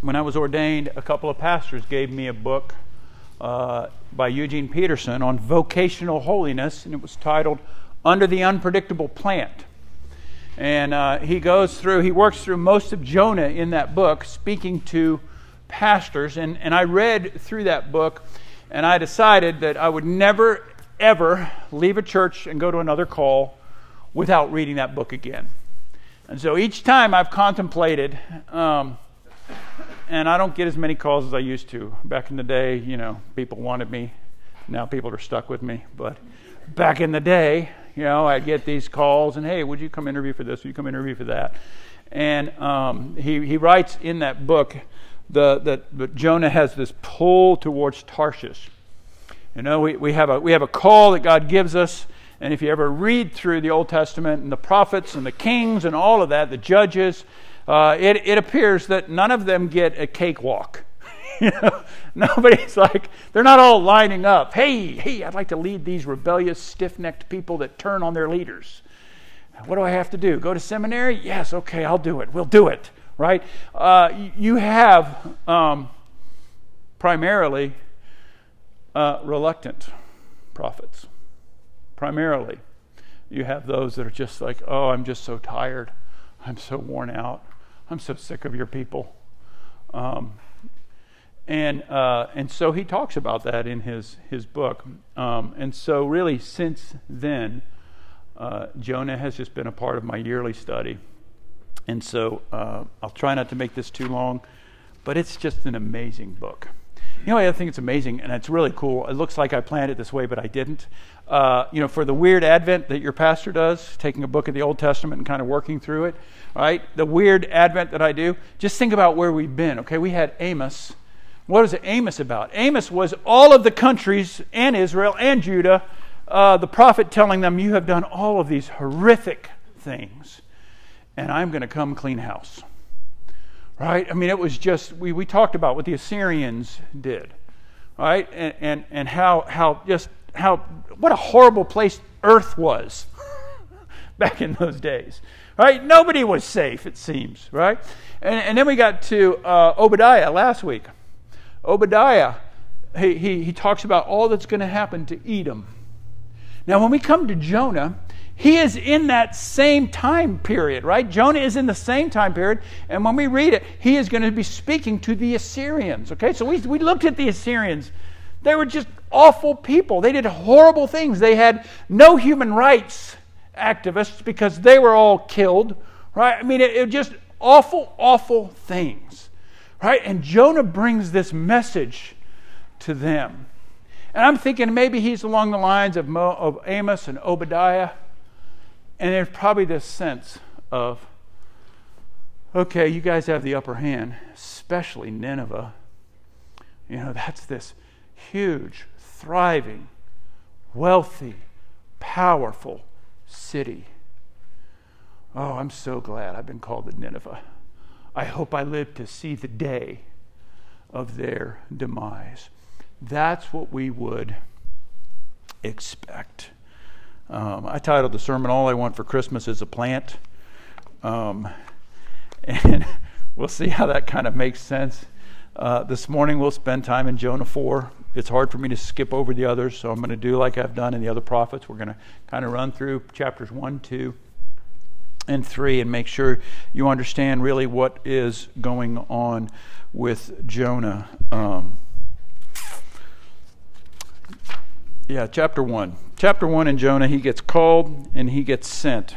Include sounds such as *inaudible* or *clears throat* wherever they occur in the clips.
when I was ordained, a couple of pastors gave me a book uh, by Eugene Peterson on vocational holiness, and it was titled Under the Unpredictable Plant. And uh, he goes through, he works through most of Jonah in that book, speaking to pastors. And, and I read through that book, and I decided that I would never, ever leave a church and go to another call without reading that book again. And so each time I've contemplated, um, and I don't get as many calls as I used to. Back in the day, you know, people wanted me. Now people are stuck with me. But back in the day, you know, I'd get these calls and, hey, would you come interview for this? Would you come interview for that? And um, he, he writes in that book the, that, that Jonah has this pull towards Tarshish. You know, we, we, have a, we have a call that God gives us. And if you ever read through the Old Testament and the prophets and the kings and all of that, the judges, uh, it, it appears that none of them get a cakewalk. *laughs* you know, nobody's like, they're not all lining up. Hey, hey, I'd like to lead these rebellious, stiff necked people that turn on their leaders. What do I have to do? Go to seminary? Yes, okay, I'll do it. We'll do it, right? Uh, you have um, primarily uh, reluctant prophets. Primarily. You have those that are just like, oh, I'm just so tired. I'm so worn out. I'm so sick of your people. Um, and uh, and so he talks about that in his his book. Um, and so really, since then, uh, Jonah has just been a part of my yearly study. And so uh, I'll try not to make this too long, but it's just an amazing book. You know, I think it's amazing, and it's really cool. It looks like I planned it this way, but I didn't. Uh, you know, for the weird Advent that your pastor does, taking a book of the Old Testament and kind of working through it, right? The weird Advent that I do, just think about where we've been. Okay, we had Amos. What is Amos about? Amos was all of the countries and Israel and Judah, uh, the prophet telling them, You have done all of these horrific things, and I'm going to come clean house. Right? I mean, it was just, we, we talked about what the Assyrians did, right? And, and, and how, how just, how, what a horrible place earth was *laughs* back in those days right? Nobody was safe, it seems, right? And, and then we got to uh, Obadiah last week. Obadiah, he, he, he talks about all that's going to happen to Edom. Now, when we come to Jonah, he is in that same time period, right? Jonah is in the same time period. And when we read it, he is going to be speaking to the Assyrians, okay? So we, we looked at the Assyrians. They were just awful people. They did horrible things. They had no human rights activists because they were all killed, right? I mean, it, it just awful, awful things, right? And Jonah brings this message to them. And I'm thinking maybe he's along the lines of, Mo, of Amos and Obadiah. And there's probably this sense of, okay, you guys have the upper hand, especially Nineveh. You know, that's this huge, thriving, wealthy, powerful city. Oh, I'm so glad I've been called to Nineveh. I hope I live to see the day of their demise. That's what we would expect. Um, I titled the sermon, All I Want for Christmas is a Plant. Um, *laughs* and we'll see how that kind of makes sense. Uh, this morning we'll spend time in Jonah 4 it's hard for me to skip over the others, so I'm going to do like I've done in the other prophets. We're going to kind of run through chapters 1, 2, and 3 and make sure you understand really what is going on with Jonah. Um, yeah, chapter 1. Chapter 1 in Jonah, he gets called and he gets sent.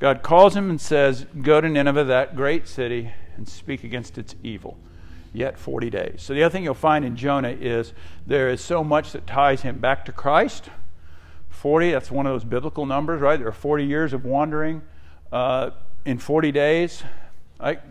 God calls him and says, Go to Nineveh, that great city, and speak against its evil yet 40 days. So the other thing you'll find in Jonah is there is so much that ties him back to Christ. 40, that's one of those biblical numbers, right? There are 40 years of wandering uh, in 40 days.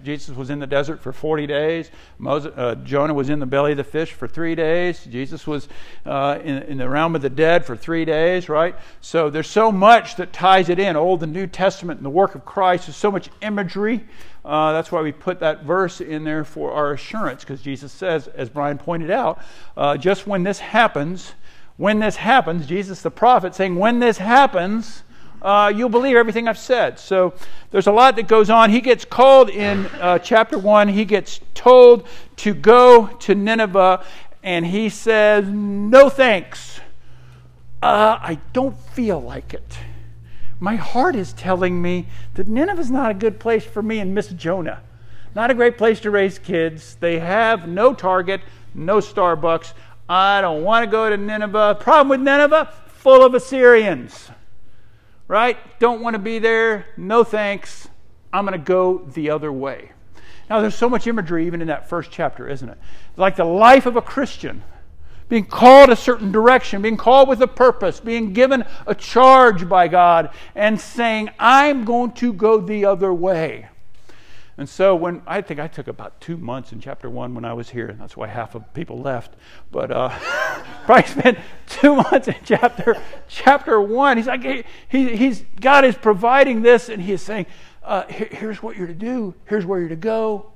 Jesus was in the desert for 40 days. Moses, uh, Jonah was in the belly of the fish for three days. Jesus was uh, in, in, the realm of the dead for three days, right? So there's so much that ties it in. Old and New Testament and the work of Christ. There's so much imagery. Uh, that's why we put that verse in there for our assurance, because Jesus says, as Brian pointed out, uh, just when this happens, when this happens, Jesus the prophet saying, when this happens, uh, you'll believe everything I've said. So there's a lot that goes on. He gets called in uh, chapter 1, he gets told to go to Nineveh, and he says, No thanks. Uh, I don't feel like it. My heart is telling me that Nineveh is not a good place for me and Miss Jonah. Not a great place to raise kids. They have no Target, no Starbucks. I don't want to go to Nineveh. Problem with Nineveh? Full of Assyrians right? Don't want to be there. No thanks. I'm going to go the other way. Now, there's so much imagery even in that first chapter, isn't it? Like the life of a Christian, being called a certain direction, being called with a purpose, being given a charge by God, and saying, I'm going to go the other way. And so when I think I took about two months in chapter one when I was here, and that's why half of people left. But uh, *laughs* probably spent two months in chapter chapter one. He's like he, he, he's God is providing this, and He is saying, uh, here, "Here's what you're to do. Here's where you're to go."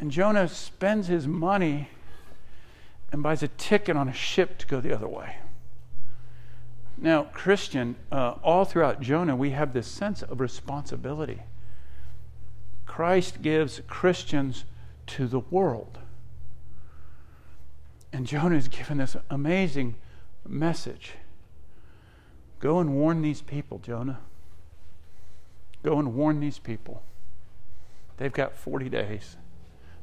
And Jonah spends his money and buys a ticket on a ship to go the other way. Now, Christian, uh, all throughout Jonah, we have this sense of responsibility. Christ gives Christians to the world. And Jonah is given this amazing message Go and warn these people, Jonah. Go and warn these people. They've got 40 days.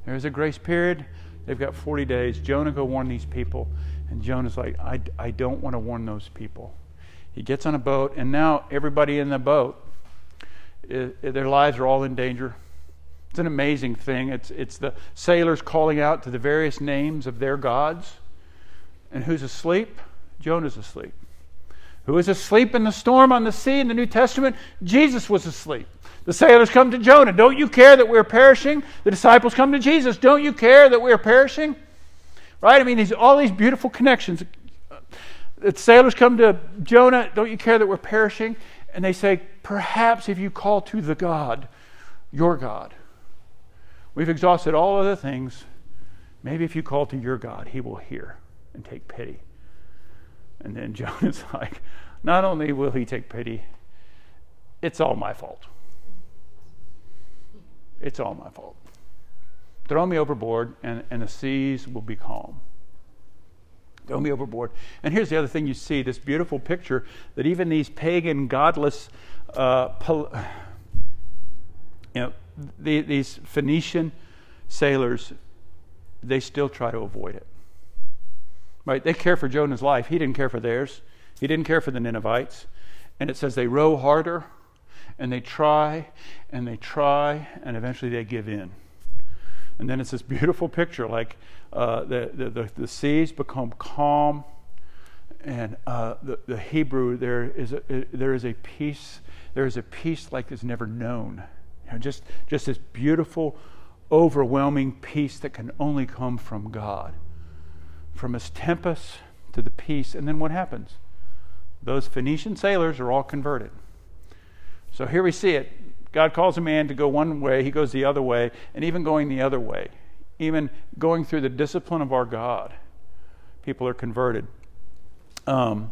There's a grace period. They've got 40 days. Jonah, go warn these people. And Jonah's like, I, I don't want to warn those people. He gets on a boat, and now everybody in the boat, it, it, their lives are all in danger. It's an amazing thing. It's, it's the sailors calling out to the various names of their gods. And who's asleep? Jonah's asleep. Who is asleep in the storm on the sea in the New Testament? Jesus was asleep. The sailors come to Jonah. Don't you care that we're perishing? The disciples come to Jesus. Don't you care that we're perishing? Right? I mean, these, all these beautiful connections. The sailors come to Jonah. Don't you care that we're perishing? And they say, Perhaps if you call to the God, your God, We've exhausted all other things. Maybe if you call to your God, he will hear and take pity. And then Jonah's *laughs* like, not only will he take pity, it's all my fault. It's all my fault. Throw me overboard, and, and the seas will be calm. Throw me overboard. And here's the other thing you see this beautiful picture that even these pagan, godless, uh, you know, the, these Phoenician sailors, they still try to avoid it. Right? They care for Jonah's life. He didn't care for theirs. He didn't care for the Ninevites. And it says they row harder and they try and they try and eventually they give in. And then it's this beautiful picture like uh, the, the, the, seas become calm and uh, the, the Hebrew, there is, a, there is a peace, there is a peace like is never known you know, just, just this beautiful, overwhelming peace that can only come from God. From his tempest to the peace. And then what happens? Those Phoenician sailors are all converted. So here we see it. God calls a man to go one way, he goes the other way, and even going the other way, even going through the discipline of our God, people are converted. Um,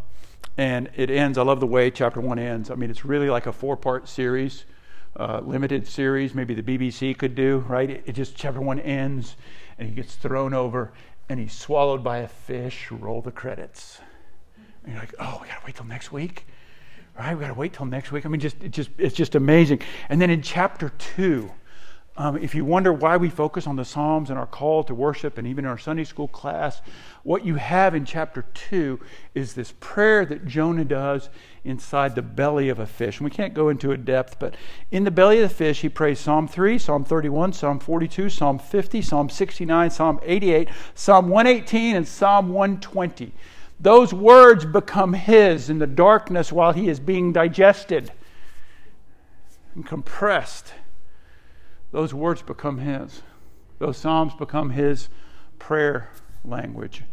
and it ends, I love the way chapter one ends. I mean, it's really like a four part series uh, limited series, maybe the BBC could do, right? It, it, just, chapter one ends and he gets thrown over and he's swallowed by a fish, roll the credits. And you're like, oh, we gotta wait till next week? Right? We gotta wait till next week. I mean, just, it just, it's just amazing. And then in chapter two, um, if you wonder why we focus on the Psalms and our call to worship and even in our Sunday school class, what you have in chapter 2 is this prayer that Jonah does inside the belly of a fish. And we can't go into a depth, but in the belly of the fish, he prays Psalm 3, Psalm 31, Psalm 42, Psalm 50, Psalm 69, Psalm 88, Psalm 118, and Psalm 120. Those words become his in the darkness while he is being digested and compressed. Those words become his. Those Psalms become his prayer language.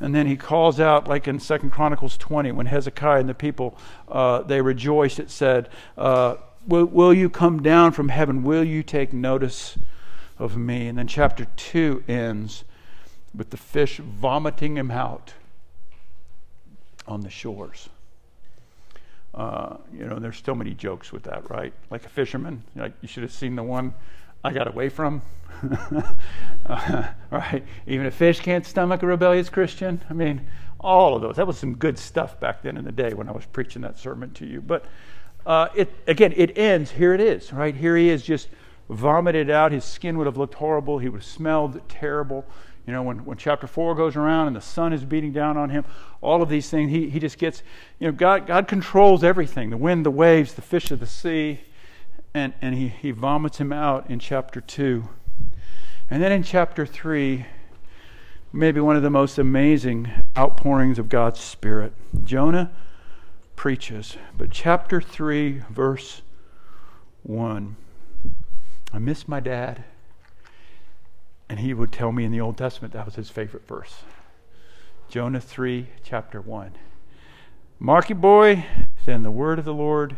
And then he calls out, like in Second Chronicles 20, when Hezekiah and the people, uh, they rejoiced, it said, uh, will, will you come down from heaven? Will you take notice of me? And then chapter 2 ends with the fish vomiting him out on the shores. Uh, you know, there's so many jokes with that, right? Like a fisherman, like you should have seen the one I got away from. *laughs* uh, right? Even a fish can't stomach a rebellious Christian. I mean, all of those. That was some good stuff back then in the day when I was preaching that sermon to you. But uh, it again, it ends. Here it is, right? Here he is, just vomited out. His skin would have looked horrible. He would have smelled terrible. You know, when, when chapter 4 goes around and the sun is beating down on him, all of these things, he, he just gets, you know, God, God controls everything the wind, the waves, the fish of the sea. And, and he, he vomits him out in chapter 2. And then in chapter 3, maybe one of the most amazing outpourings of God's Spirit. Jonah preaches, but chapter 3, verse 1. I miss my dad. And he would tell me in the Old Testament that was his favorite verse. Jonah 3, chapter 1. Marky boy, then the word of the Lord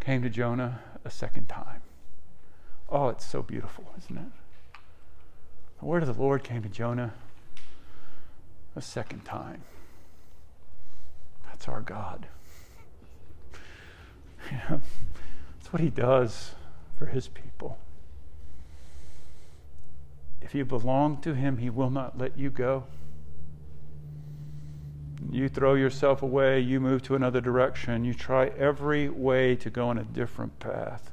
came to Jonah a second time. Oh, it's so beautiful, isn't it? The word of the Lord came to Jonah a second time. That's our God. *laughs* Yeah, that's what he does for his people. If you belong to Him, He will not let you go. You throw yourself away, you move to another direction, you try every way to go on a different path,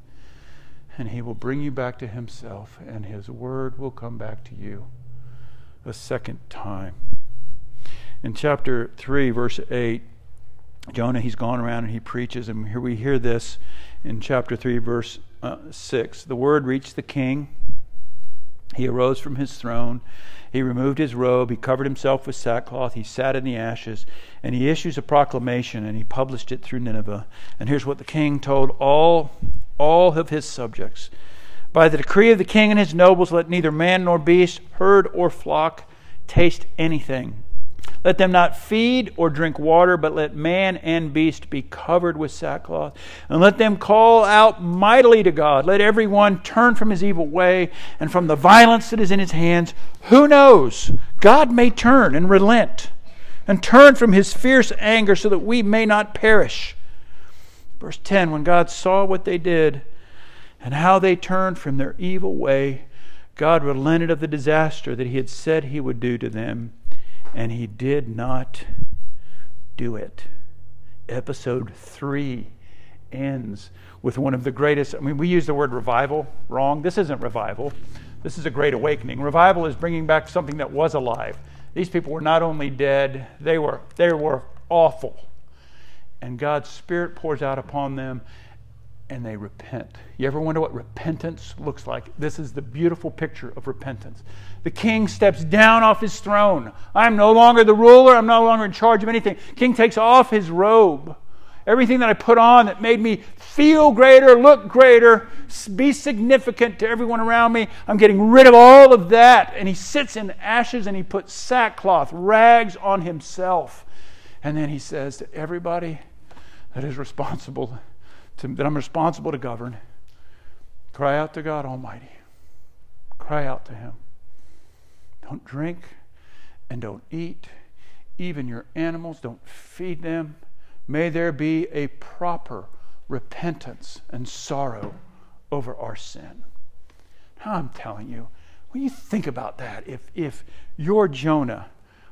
and He will bring you back to Himself, and His Word will come back to you a second time. In chapter 3, verse 8, Jonah, he's gone around and he preaches, and here we hear this in chapter 3, verse uh, 6. The word reached the king he arose from his throne. He removed his robe. He covered himself with sackcloth. He sat in the ashes. And he issues a proclamation and he published it through Nineveh. And here's what the king told all, all of his subjects By the decree of the king and his nobles, let neither man nor beast, herd or flock taste anything let them not feed or drink water, but let man and beast be covered with sackcloth. And let them call out mightily to God. Let everyone turn from his evil way and from the violence that is in his hands. Who knows? God may turn and relent and turn from his fierce anger so that we may not perish. Verse 10 When God saw what they did and how they turned from their evil way, God relented of the disaster that he had said he would do to them and he did not do it. Episode three ends with one of the greatest. I mean, we use the word revival wrong. This isn't revival, this is a great awakening. Revival is bringing back something that was alive. These people were not only dead, they were, they were awful. And God's Spirit pours out upon them and they repent. You ever wonder what repentance looks like? This is the beautiful picture of repentance. The king steps down off his throne. I'm no longer the ruler, I'm no longer in charge of anything. King takes off his robe. Everything that I put on that made me feel greater, look greater, be significant to everyone around me, I'm getting rid of all of that. And he sits in ashes and he puts sackcloth, rags on himself. And then he says to everybody that is responsible to, that I'm responsible to govern, cry out to God Almighty. Cry out to Him. Don't drink and don't eat. Even your animals, don't feed them. May there be a proper repentance and sorrow over our sin. Now, I'm telling you, when you think about that, if, if you're Jonah,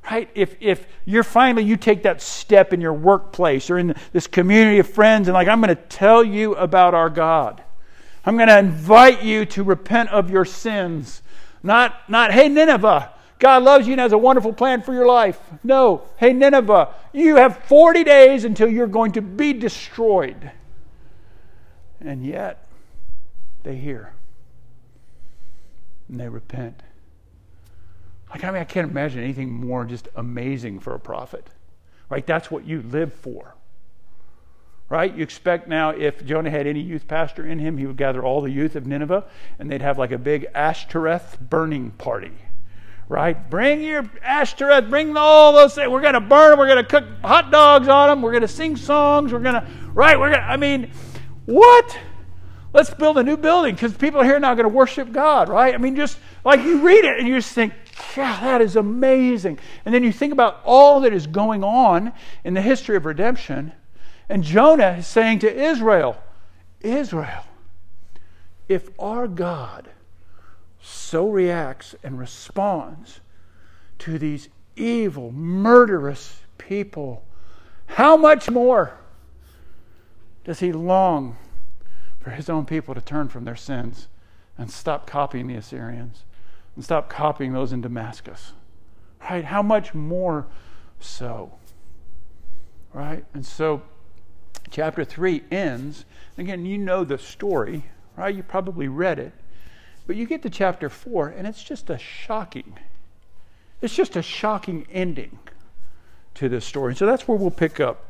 right? If if you're finally you take that step in your workplace or in this community of friends and like i'm going to tell you about our god. I'm going to invite you to repent of your sins. Not not hey nineveh god loves you and has a wonderful plan for your life. No. Hey nineveh you have 40 days until you're going to be destroyed. And yet they hear and they repent I mean, I can't imagine anything more just amazing for a prophet. Right? That's what you live for. Right? You expect now if Jonah had any youth pastor in him, he would gather all the youth of Nineveh and they'd have like a big Ashtoreth burning party. Right? Bring your Ashtoreth, bring all those things. We're going to burn them. We're going to cook hot dogs on them. We're going to sing songs. We're going to, right? We're going to, I mean, what? Let's build a new building because people here are now going to worship God, right? I mean, just like you read it and you just think, yeah, that is amazing. And then you think about all that is going on in the history of redemption, And Jonah is saying to Israel, Israel, if our God so reacts and responds to these evil, murderous people, how much more does he long for his own people to turn from their sins and stop copying the Assyrians and stop copying those in Damascus? Right? How much more so? Right? And so chapter 3 ends. Again, you know the story, right? You probably read it. But you get to chapter 4, and it's just a shocking, it's just a shocking ending to this story. So that's where we'll pick up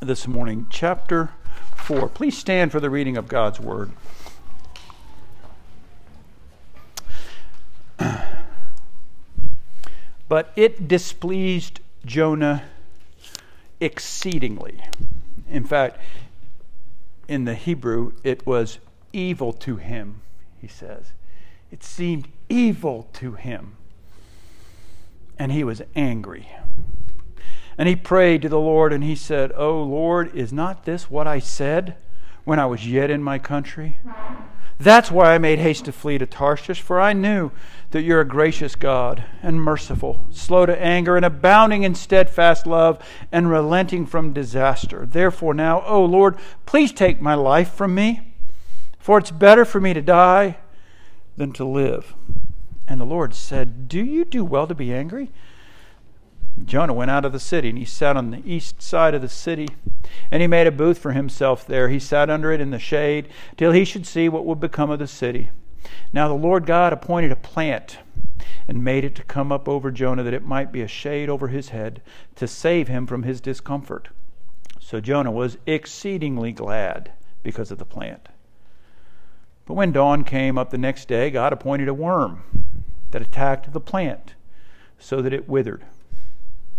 this morning. Chapter 4. Please stand for the reading of God's Word. *clears throat* But it displeased Jonah exceedingly. In fact, in the Hebrew, it was evil to him, he says. It seemed evil to him. And he was angry. And he prayed to the Lord, and he said, Oh Lord, is not this what I said when I was yet in my country? That's why I made haste to flee to Tarshish, for I knew that you're a gracious God and merciful, slow to anger, and abounding in steadfast love, and relenting from disaster. Therefore, now, O oh Lord, please take my life from me, for it's better for me to die than to live. And the Lord said, Do you do well to be angry? Jonah went out of the city, and he sat on the east side of the city. And he made a booth for himself there. He sat under it in the shade till he should see what would become of the city. Now the Lord God appointed a plant and made it to come up over Jonah that it might be a shade over his head to save him from his discomfort. So Jonah was exceedingly glad because of the plant. But when dawn came up the next day, God appointed a worm that attacked the plant so that it withered.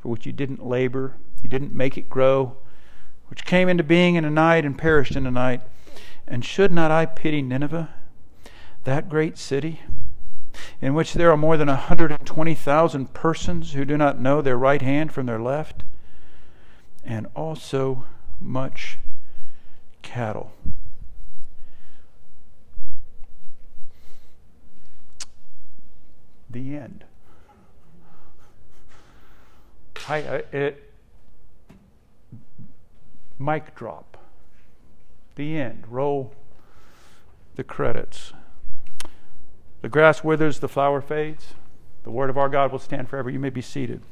for which you didn't labor, you didn't make it grow, which came into being in a night and perished in a night. And should not I pity Nineveh, that great city, in which there are more than a 120,000 persons who do not know their right hand from their left, and also much cattle? The end. I, uh, it, mic drop. The end. Roll the credits. The grass withers, the flower fades. The word of our God will stand forever. You may be seated.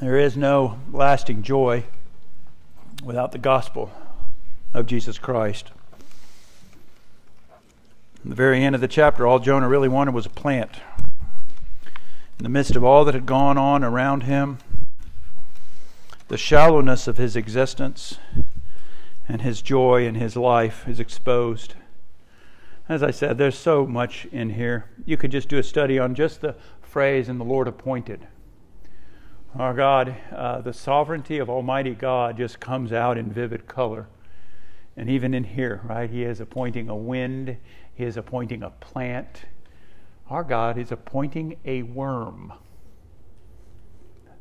There is no lasting joy without the gospel of Jesus Christ. In the very end of the chapter, all Jonah really wanted was a plant. In the midst of all that had gone on around him, the shallowness of his existence and his joy in his life is exposed. As I said, there's so much in here. You could just do a study on just the phrase, and the Lord appointed. Our God, uh, the sovereignty of Almighty God just comes out in vivid color. And even in here, right, He is appointing a wind, is appointing a plant. Our God is appointing a worm.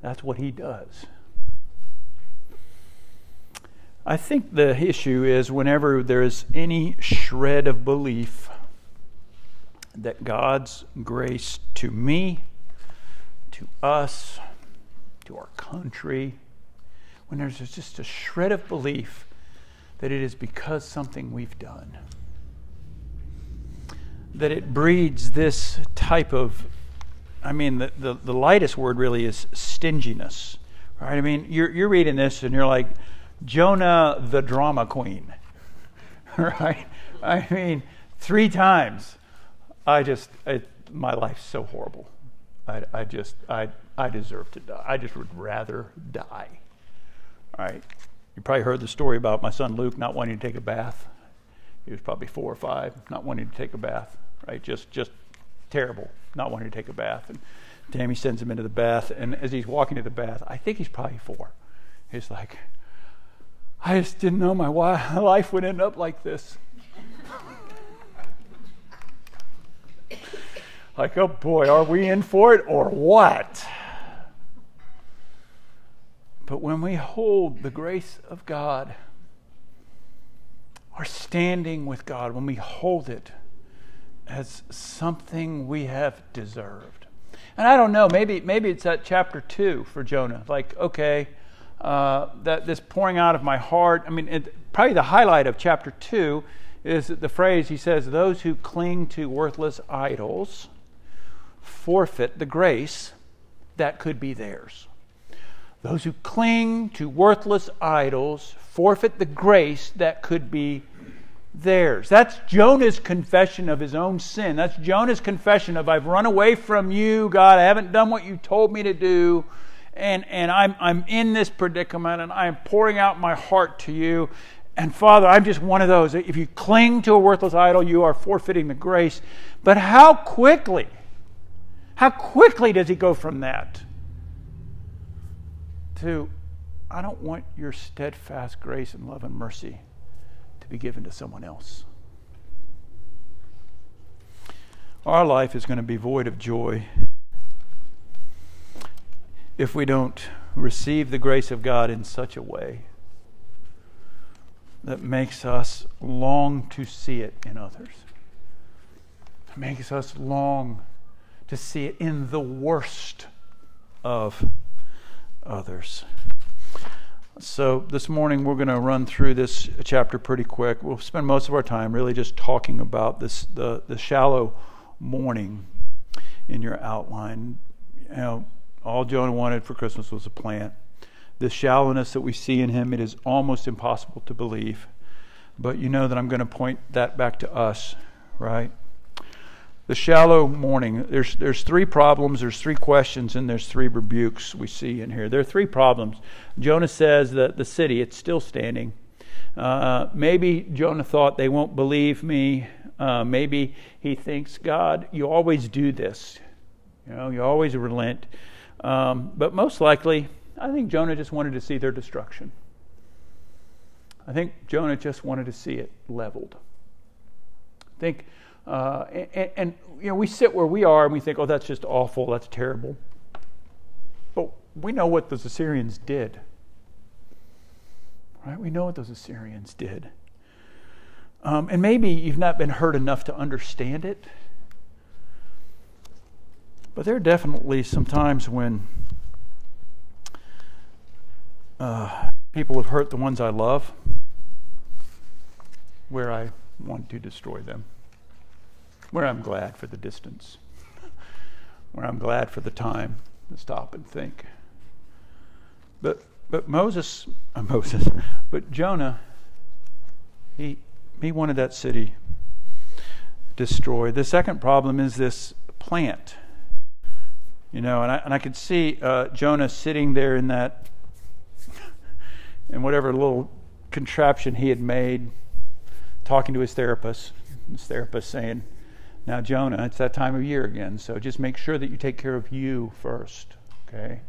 That's what He does. I think the issue is whenever there is any shred of belief that God's grace to me, to us, to our country, when there's just a shred of belief that it is because something we've done that it breeds this type of I mean, the, the, the, lightest word really is stinginess, right? I mean, you're, you're reading this and you're like, Jonah the drama queen, *laughs* right? I mean, three times, I just, my life's so horrible. I, I just, I, I deserve to die. I just would rather die. All right. You probably heard the story about my son Luke not wanting to take a bath. He was probably four or five, not wanting to take a bath. Right. Just, just terrible, not wanting to take a bath. And Tammy sends him into the bath, and as he's walking to the bath, I think he's probably four. He's like, I just didn't know my *laughs* life would end up like this. *laughs* like, oh boy, are we in for it or what? But when we hold the grace of God, our standing with God, when we hold it as something we have deserved. And I don't know, maybe maybe it's at chapter two for Jonah. Like, okay, uh, that this pouring out of my heart. I mean, it, probably the highlight of chapter two is the phrase he says, "Those who cling to worthless idols forfeit the grace that could be theirs." Those who cling to worthless idols forfeit the grace that could be theirs. That's Jonah's confession of his own sin. That's Jonah's confession of, I've run away from you, God. I haven't done what you told me to do. And, and I'm, I'm in this predicament and I'm pouring out my heart to you. And Father, I'm just one of those. If you cling to a worthless idol, you are forfeiting the grace. But how quickly, how quickly does he go from that to, I don't want your steadfast grace and love and mercy to be given to someone else. Our life is going to be void of joy if we don't receive the grace of God in such a way that makes us long to see it in others. It makes us long to see it in the worst of others. So, this morning we're going to run through this chapter pretty quick. We'll spend most of our time really just talking about this the, the shallow mourning in your outline. You know, all Jonah wanted for Christmas was a plant. The shallowness that we see in him, it is almost impossible to believe. But you know that I'm going to point that back to us, right? The shallow mourning there's there's three problems there's three questions and there's three rebukes we see in here. There are three problems. Jonah says that the city it's still standing. Uh, maybe jonah thought they won't believe me. Uh, maybe he thinks god you always do this. You know you always relent. Um, but most likely i think jonah just wanted to see their destruction. I think jonah just wanted to see it leveled. I think uh, and, and, you know, we sit where we are and we think, oh, that's just awful, that's terrible. But we know what those Assyrians did. Right? We know what those Assyrians did. Um, and maybe you've not been hurt enough to understand it. But there are definitely some times when uh, people have hurt the ones I love where I want to destroy them where I'm glad for the distance, where I'm glad for the time to stop and think. But but Moses, uh, Moses, but Jonah, he he wanted that city destroyed. The second problem is this plant. You know, and I and I could see uh, Jonah sitting there in that in whatever little contraption he had made, talking to his therapist. His therapist saying, now, Jonah, it's that time of year again, so just make sure that you take care of you first, okay?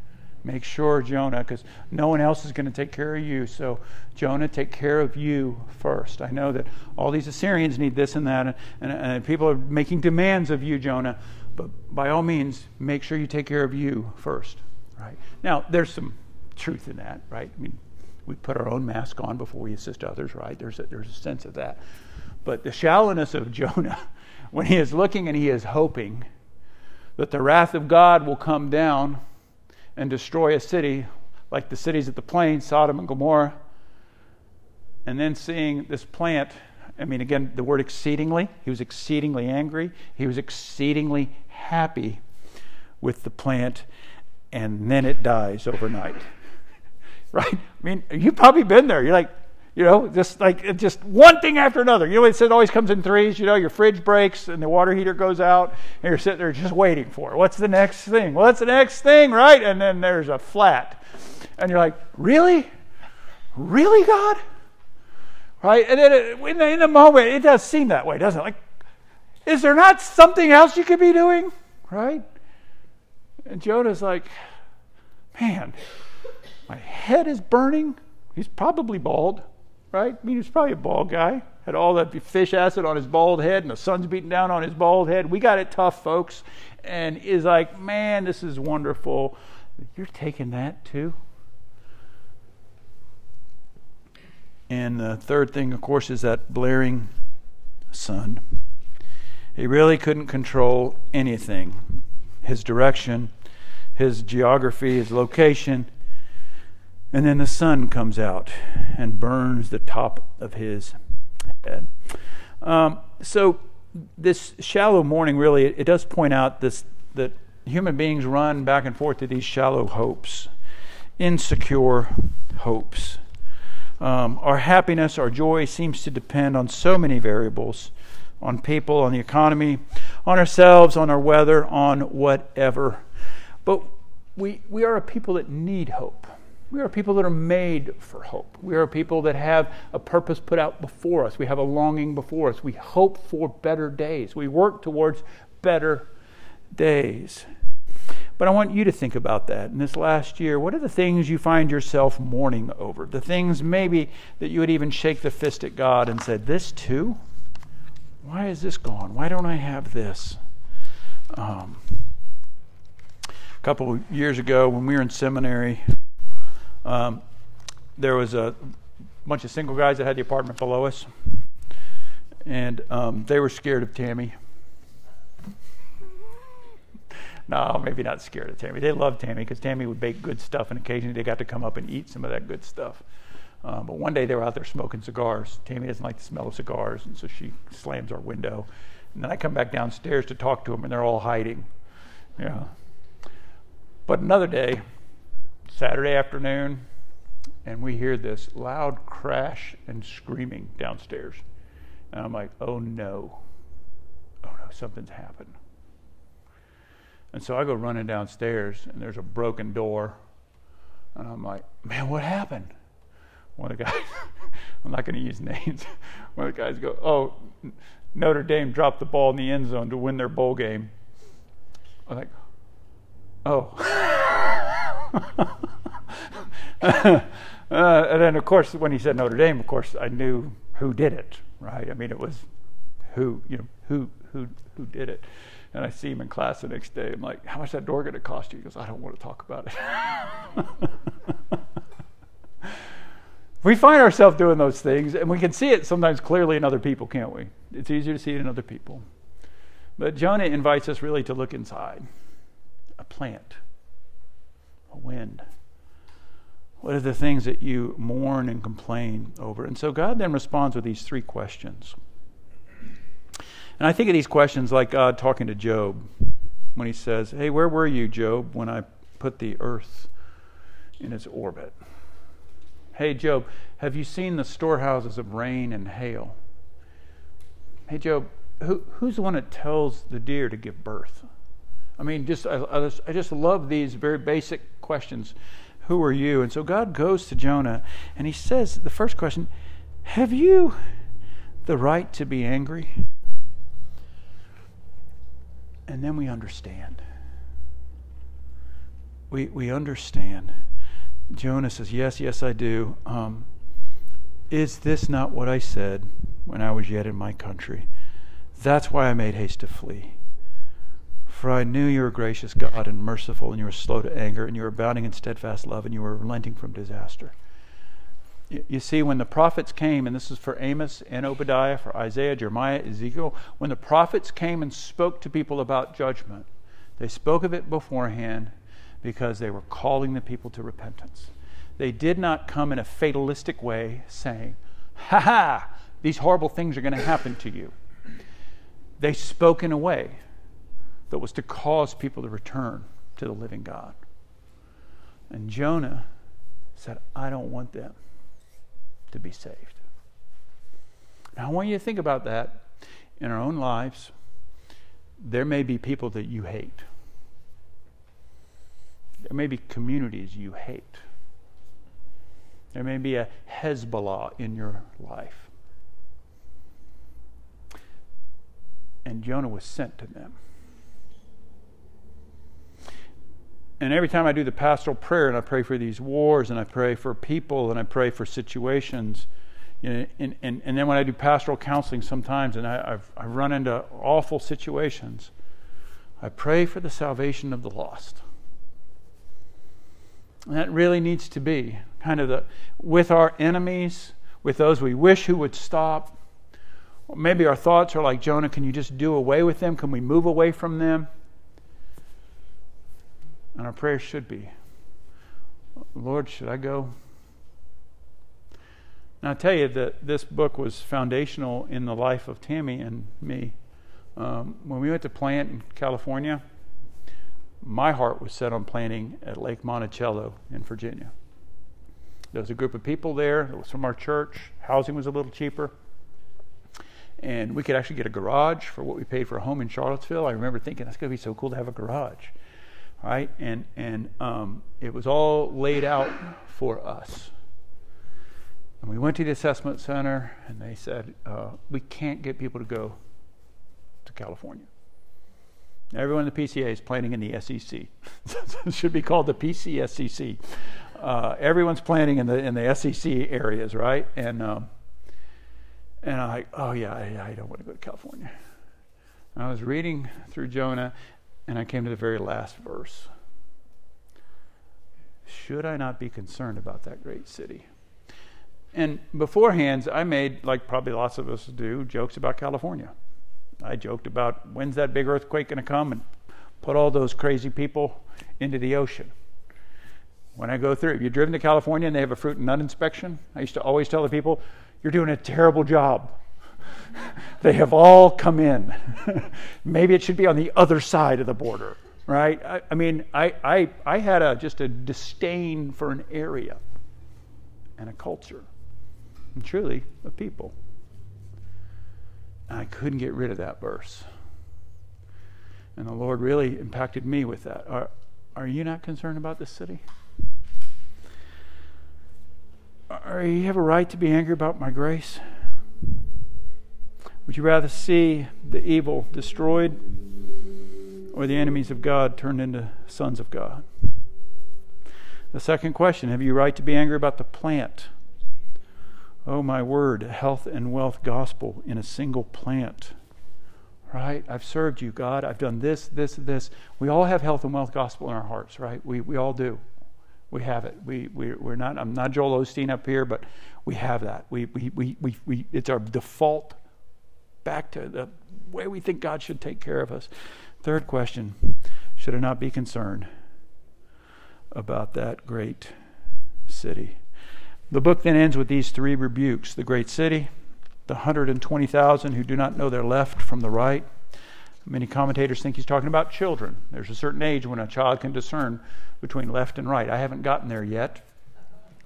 Make sure, Jonah, because no one else is going to take care of you. So, Jonah, take care of you first. I know that all these Assyrians need this and that, and, and, and people are making demands of you, Jonah. But by all means, make sure you take care of you first, right? Now, there's some truth in that, right? I mean, we put our own mask on before we assist others, right? There's a, there's a sense of that. But the shallowness of *laughs* Jonah when he is looking and he is hoping that the wrath of God will come down and destroy a city like the cities at the plain, Sodom and Gomorrah, and then seeing this plant. I mean, again, the word exceedingly, he was exceedingly angry. He was exceedingly happy with the plant, and then it dies overnight. *laughs* right? I mean, you've probably been there. You're like, You know, just like just one thing after another. You know, it always comes in threes. You know, your fridge breaks and the water heater goes out, and you're sitting there just waiting for it. What's the next thing? Well, that's the next thing, right? And then there's a flat, and you're like, really, really, God, right? And then it, in, the, in the moment, it does seem that way, doesn't it? Like, is there not something else you could be doing, right? And Jonah's like, man, my head is burning. He's probably bald right? I mean, he's probably a bald guy. Had all that fish acid on his bald head, and the sun's beating down on his bald head. We got it tough, folks. And is like, man, this is wonderful. You're taking that too. And the third thing, of course, is that blaring sun. He really couldn't control anything his direction, his geography, his location. And then the sun comes out and burns the top of his head. Um, so this shallow mourning really it, it does point out this that human beings run back and forth to these shallow hopes, insecure hopes. Um, our happiness, our joy seems to depend on so many variables on people, on the economy, on ourselves, on our weather, on whatever. But we, we are a people that need hope. We are people that are made for hope. We are people that have a purpose put out before us. We have a longing before us. We hope for better days. We work towards better days. But I want you to think about that in this last year. What are the things you find yourself mourning over? The things maybe that you would even shake the fist at God and said, This too? Why is this gone? Why don't I have this? Um, a couple years ago, when we were in seminary, um, there was a bunch of single guys that had the apartment below us, and um, they were scared of Tammy. No, maybe not scared of Tammy. They loved Tammy because Tammy would bake good stuff, and occasionally they got to come up and eat some of that good stuff. Um, but one day they were out there smoking cigars. Tammy doesn't like the smell of cigars, and so she slams our window. And then I come back downstairs to talk to them, and they're all hiding. Yeah. But another day, Saturday afternoon, and we hear this loud crash and screaming downstairs. And I'm like, oh no. Oh no, something's happened. And so I go running downstairs, and there's a broken door. And I'm like, man, what happened? One of the guys, *laughs* I'm not going to use names. *laughs* One of the guys go, oh, Notre Dame dropped the ball in the end zone to win their bowl game. I'm like, oh. *laughs* uh, and then, of course, when he said Notre Dame, of course, I knew who did it, right? I mean, it was who, you know, who, who, who did it. And I see him in class the next day. I'm like, how much that door going to cost you? He goes, I don't want to talk about it. *laughs* we find ourselves doing those things, and we can see it sometimes clearly in other people, can't we? It's easier to see it in other people. But Jonah invites us really to look inside a plant wind? What are the things that you mourn and complain over? And so God then responds with these three questions. And I think of these questions like God talking to Job when he says, Hey, where were you, Job, when I put the earth in its orbit? Hey, Job, have you seen the storehouses of rain and hail? Hey, Job, who, who's the one that tells the deer to give birth? I mean, just I, I just love these very basic questions. Who are you? And so God goes to Jonah and he says, the first question, have you the right to be angry? And then we understand. We, we understand. Jonah says, Yes, yes, I do. Um, is this not what I said when I was yet in my country? That's why I made haste to flee. For I knew you were gracious God and merciful, and you were slow to anger, and you were abounding in steadfast love, and you were relenting from disaster. You see, when the prophets came, and this is for Amos and Obadiah, for Isaiah, Jeremiah, Ezekiel, when the prophets came and spoke to people about judgment, they spoke of it beforehand because they were calling the people to repentance. They did not come in a fatalistic way saying, Ha ha, these horrible things are going to happen to you. They spoke in a way that was to cause people to return to the living God. And Jonah said, I don't want them. to be saved. Now, I want you to think about that in our own lives. There may be people that you hate. There may be communities you hate. There may be a Hezbollah in your life. And Jonah was sent to them. And every time I do the pastoral prayer and I pray for these wars and I pray for people and I pray for situations, you know, and, and, and then when I do pastoral counseling sometimes and I, I've, I run into awful situations, I pray for the salvation of the lost. And that really needs to be kind of the with our enemies, with those we wish who would stop. Maybe our thoughts are like Jonah, can you just do away with them? Can we move away from them? And our prayer should be Lord, should I go? Now, I tell you that this book was foundational in the life of Tammy and me. Um, when we went to plant in California, my heart was set on planting at Lake Monticello in Virginia. There was a group of people there. It was from our church. Housing was a little cheaper. And we could actually get a garage for what we paid for a home in Charlottesville. I remember thinking, that's going to be so cool to have a garage right? And and um, it was all laid out for us. And we went to the assessment center, and they said uh, we can't get people to go to California. Everyone in the PCA is planning in the SEC. *laughs* it should be called the PCSCC. Uh, everyone's planning in the in the SEC areas, right? And um, and I'm like, oh yeah, I, I don't want to go to California. I was reading through Jonah, and I came to the very last verse. Should I not be concerned about that great city? And beforehand, I made, like probably lots of us do, jokes about California. I joked about when's that big earthquake going to come and put all those crazy people into the ocean. When I go through, if you've driven to California and they have a fruit and nut inspection, I used to always tell the people, you're doing a terrible job. *laughs* they have all come in. *laughs* Maybe it should be on the other side of the border, right? I, I mean, I, I, I had a, just a disdain for an area and a culture, and truly a people. I couldn't get rid of that verse. And the Lord really impacted me with that. Are, are you not concerned about this city? Are you have a right to be angry about my grace? Would you rather see the evil destroyed or the enemies of God turned into sons of God? The second question Have you right to be angry about the plant? Oh, my word, health and wealth gospel in a single plant. Right? I've served you, God. I've done this, this, this. We all have health and wealth gospel in our hearts, right? We, we all do. We have it. We, we, we're not, I'm not Joel Osteen up here, but we have that. We, we, we, we, we, it's our default back to the way we think God should take care of us. Third question Should I not be concerned about that great city? The book then ends with these three rebukes the great city, the 120,000 who do not know their left from the right. Many commentators think he's talking about children. There's a certain age when a child can discern between left and right. I haven't gotten there yet.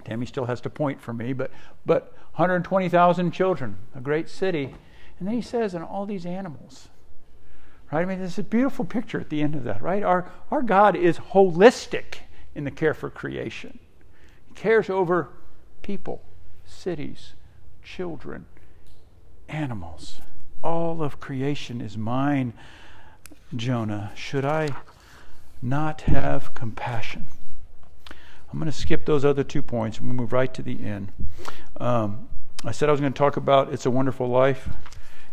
Tammy still has to point for me, but, but 120,000 children, a great city. And then he says, and all these animals. Right? I mean, there's a beautiful picture at the end of that, right? Our, our God is holistic in the care for creation. He cares over people, cities, children, animals. All of creation is mine, Jonah. Should I not have compassion? I'm going to skip those other two points and we'll move right to the end. Um, I said I was going to talk about It's a Wonderful Life.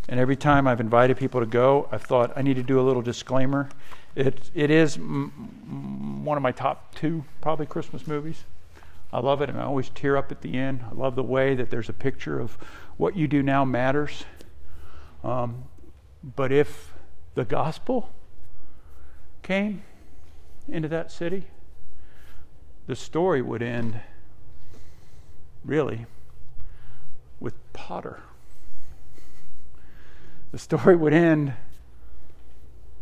And every time I've invited people to go, I've thought I need to do a little disclaimer. It, it is m- one of my top two, probably, Christmas movies. I love it, and I always tear up at the end. I love the way that there's a picture of what you do now matters. Um, but if the gospel came into that city, the story would end really with Potter the story would end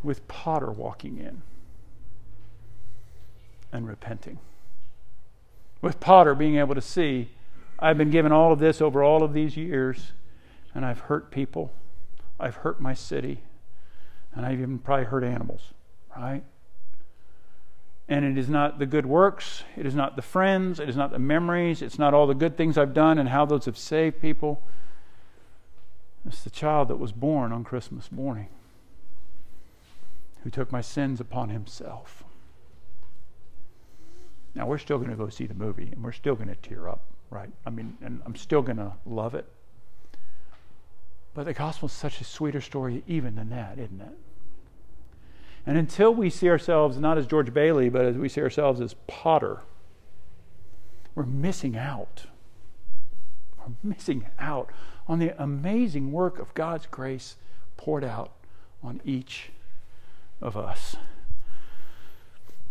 with Potter walking in and repenting. With Potter being able to see I've been given all of this over all of these years, and I've hurt people. I've hurt my city, and I've even probably hurt animals, right? And it is not the good works, it is not the friends, it is not the memories, it's not all the good things I've done and how those have saved people. It's the child that was born on Christmas morning who took my sins upon himself. Now, we're still going to go see the movie and we're still going to tear up, right? I mean, and I'm still going to love it. But the gospel is such a sweeter story, even than that, isn't it? And until we see ourselves not as George Bailey, but as we see ourselves as Potter, we're missing out. Missing out on the amazing work of God's grace poured out on each of us.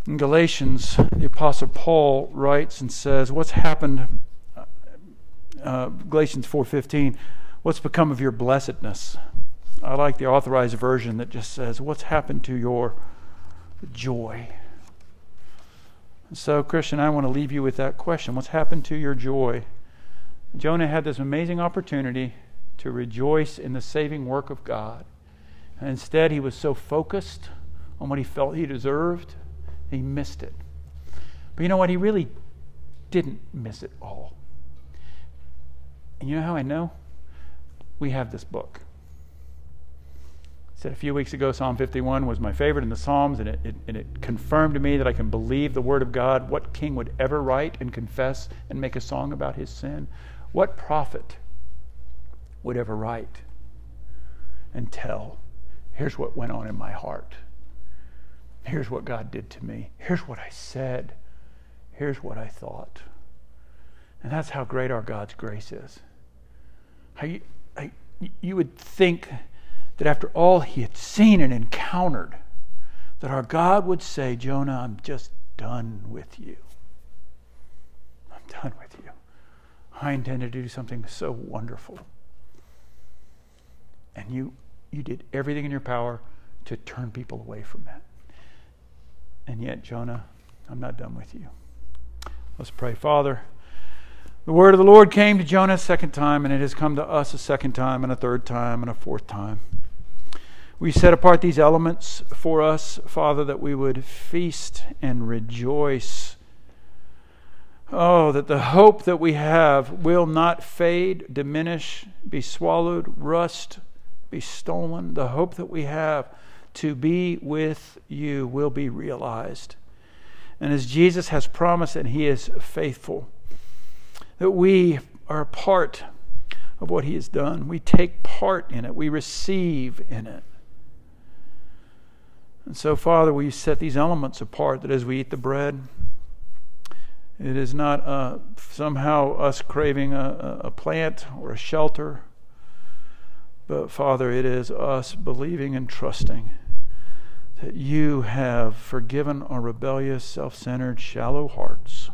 In Galatians, the Apostle Paul writes and says, What's happened? Uh Galatians 4:15, what's become of your blessedness? I like the authorized version that just says, What's happened to your joy? So, Christian, I want to leave you with that question What's happened to your joy? Jonah had this amazing opportunity to rejoice in the saving work of God. And instead, he was so focused on what he felt he deserved, he missed it. But you know what? He really didn't miss it all. And you know how I know? We have this book said a few weeks ago Psalm 51 was my favorite in the Psalms, and it, it, and it confirmed to me that I can believe the Word of God. What king would ever write and confess and make a song about his sin? What prophet would ever write and tell, here's what went on in my heart? Here's what God did to me. Here's what I said. Here's what I thought. And that's how great our God's grace is. You, I, you would think that after all he had seen and encountered, that our God would say, Jonah, I'm just done with you. I'm done with you. I intended to do something so wonderful. And you you did everything in your power to turn people away from that. And yet, Jonah, I'm not done with you. Let's pray. Father, the word of the Lord came to Jonah a second time, and it has come to us a second time, and a third time, and a fourth time. We set apart these elements for us, Father, that we would feast and rejoice. Oh, that the hope that we have will not fade, diminish, be swallowed, rust, be stolen. The hope that we have to be with you will be realized. And as Jesus has promised, and He is faithful, that we are a part of what He has done. We take part in it, we receive in it. And so, Father, we set these elements apart that as we eat the bread, it is not uh, somehow us craving a, a plant or a shelter, but, Father, it is us believing and trusting that you have forgiven our rebellious, self centered, shallow hearts.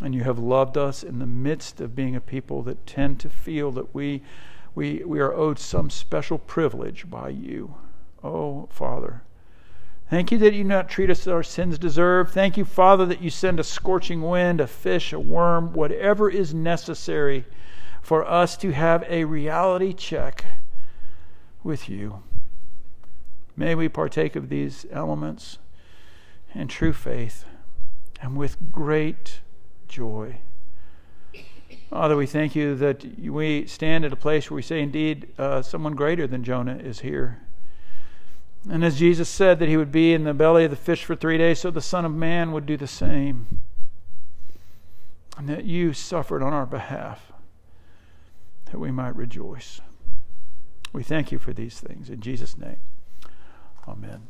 And you have loved us in the midst of being a people that tend to feel that we, we, we are owed some special privilege by you. Oh, Father. Thank you that you do not treat us as our sins deserve. Thank you, Father, that you send a scorching wind, a fish, a worm, whatever is necessary for us to have a reality check with you. May we partake of these elements in true faith and with great joy. Father, we thank you that we stand at a place where we say, indeed, uh, someone greater than Jonah is here. And as Jesus said that he would be in the belly of the fish for three days, so the Son of Man would do the same. And that you suffered on our behalf, that we might rejoice. We thank you for these things. In Jesus' name, amen.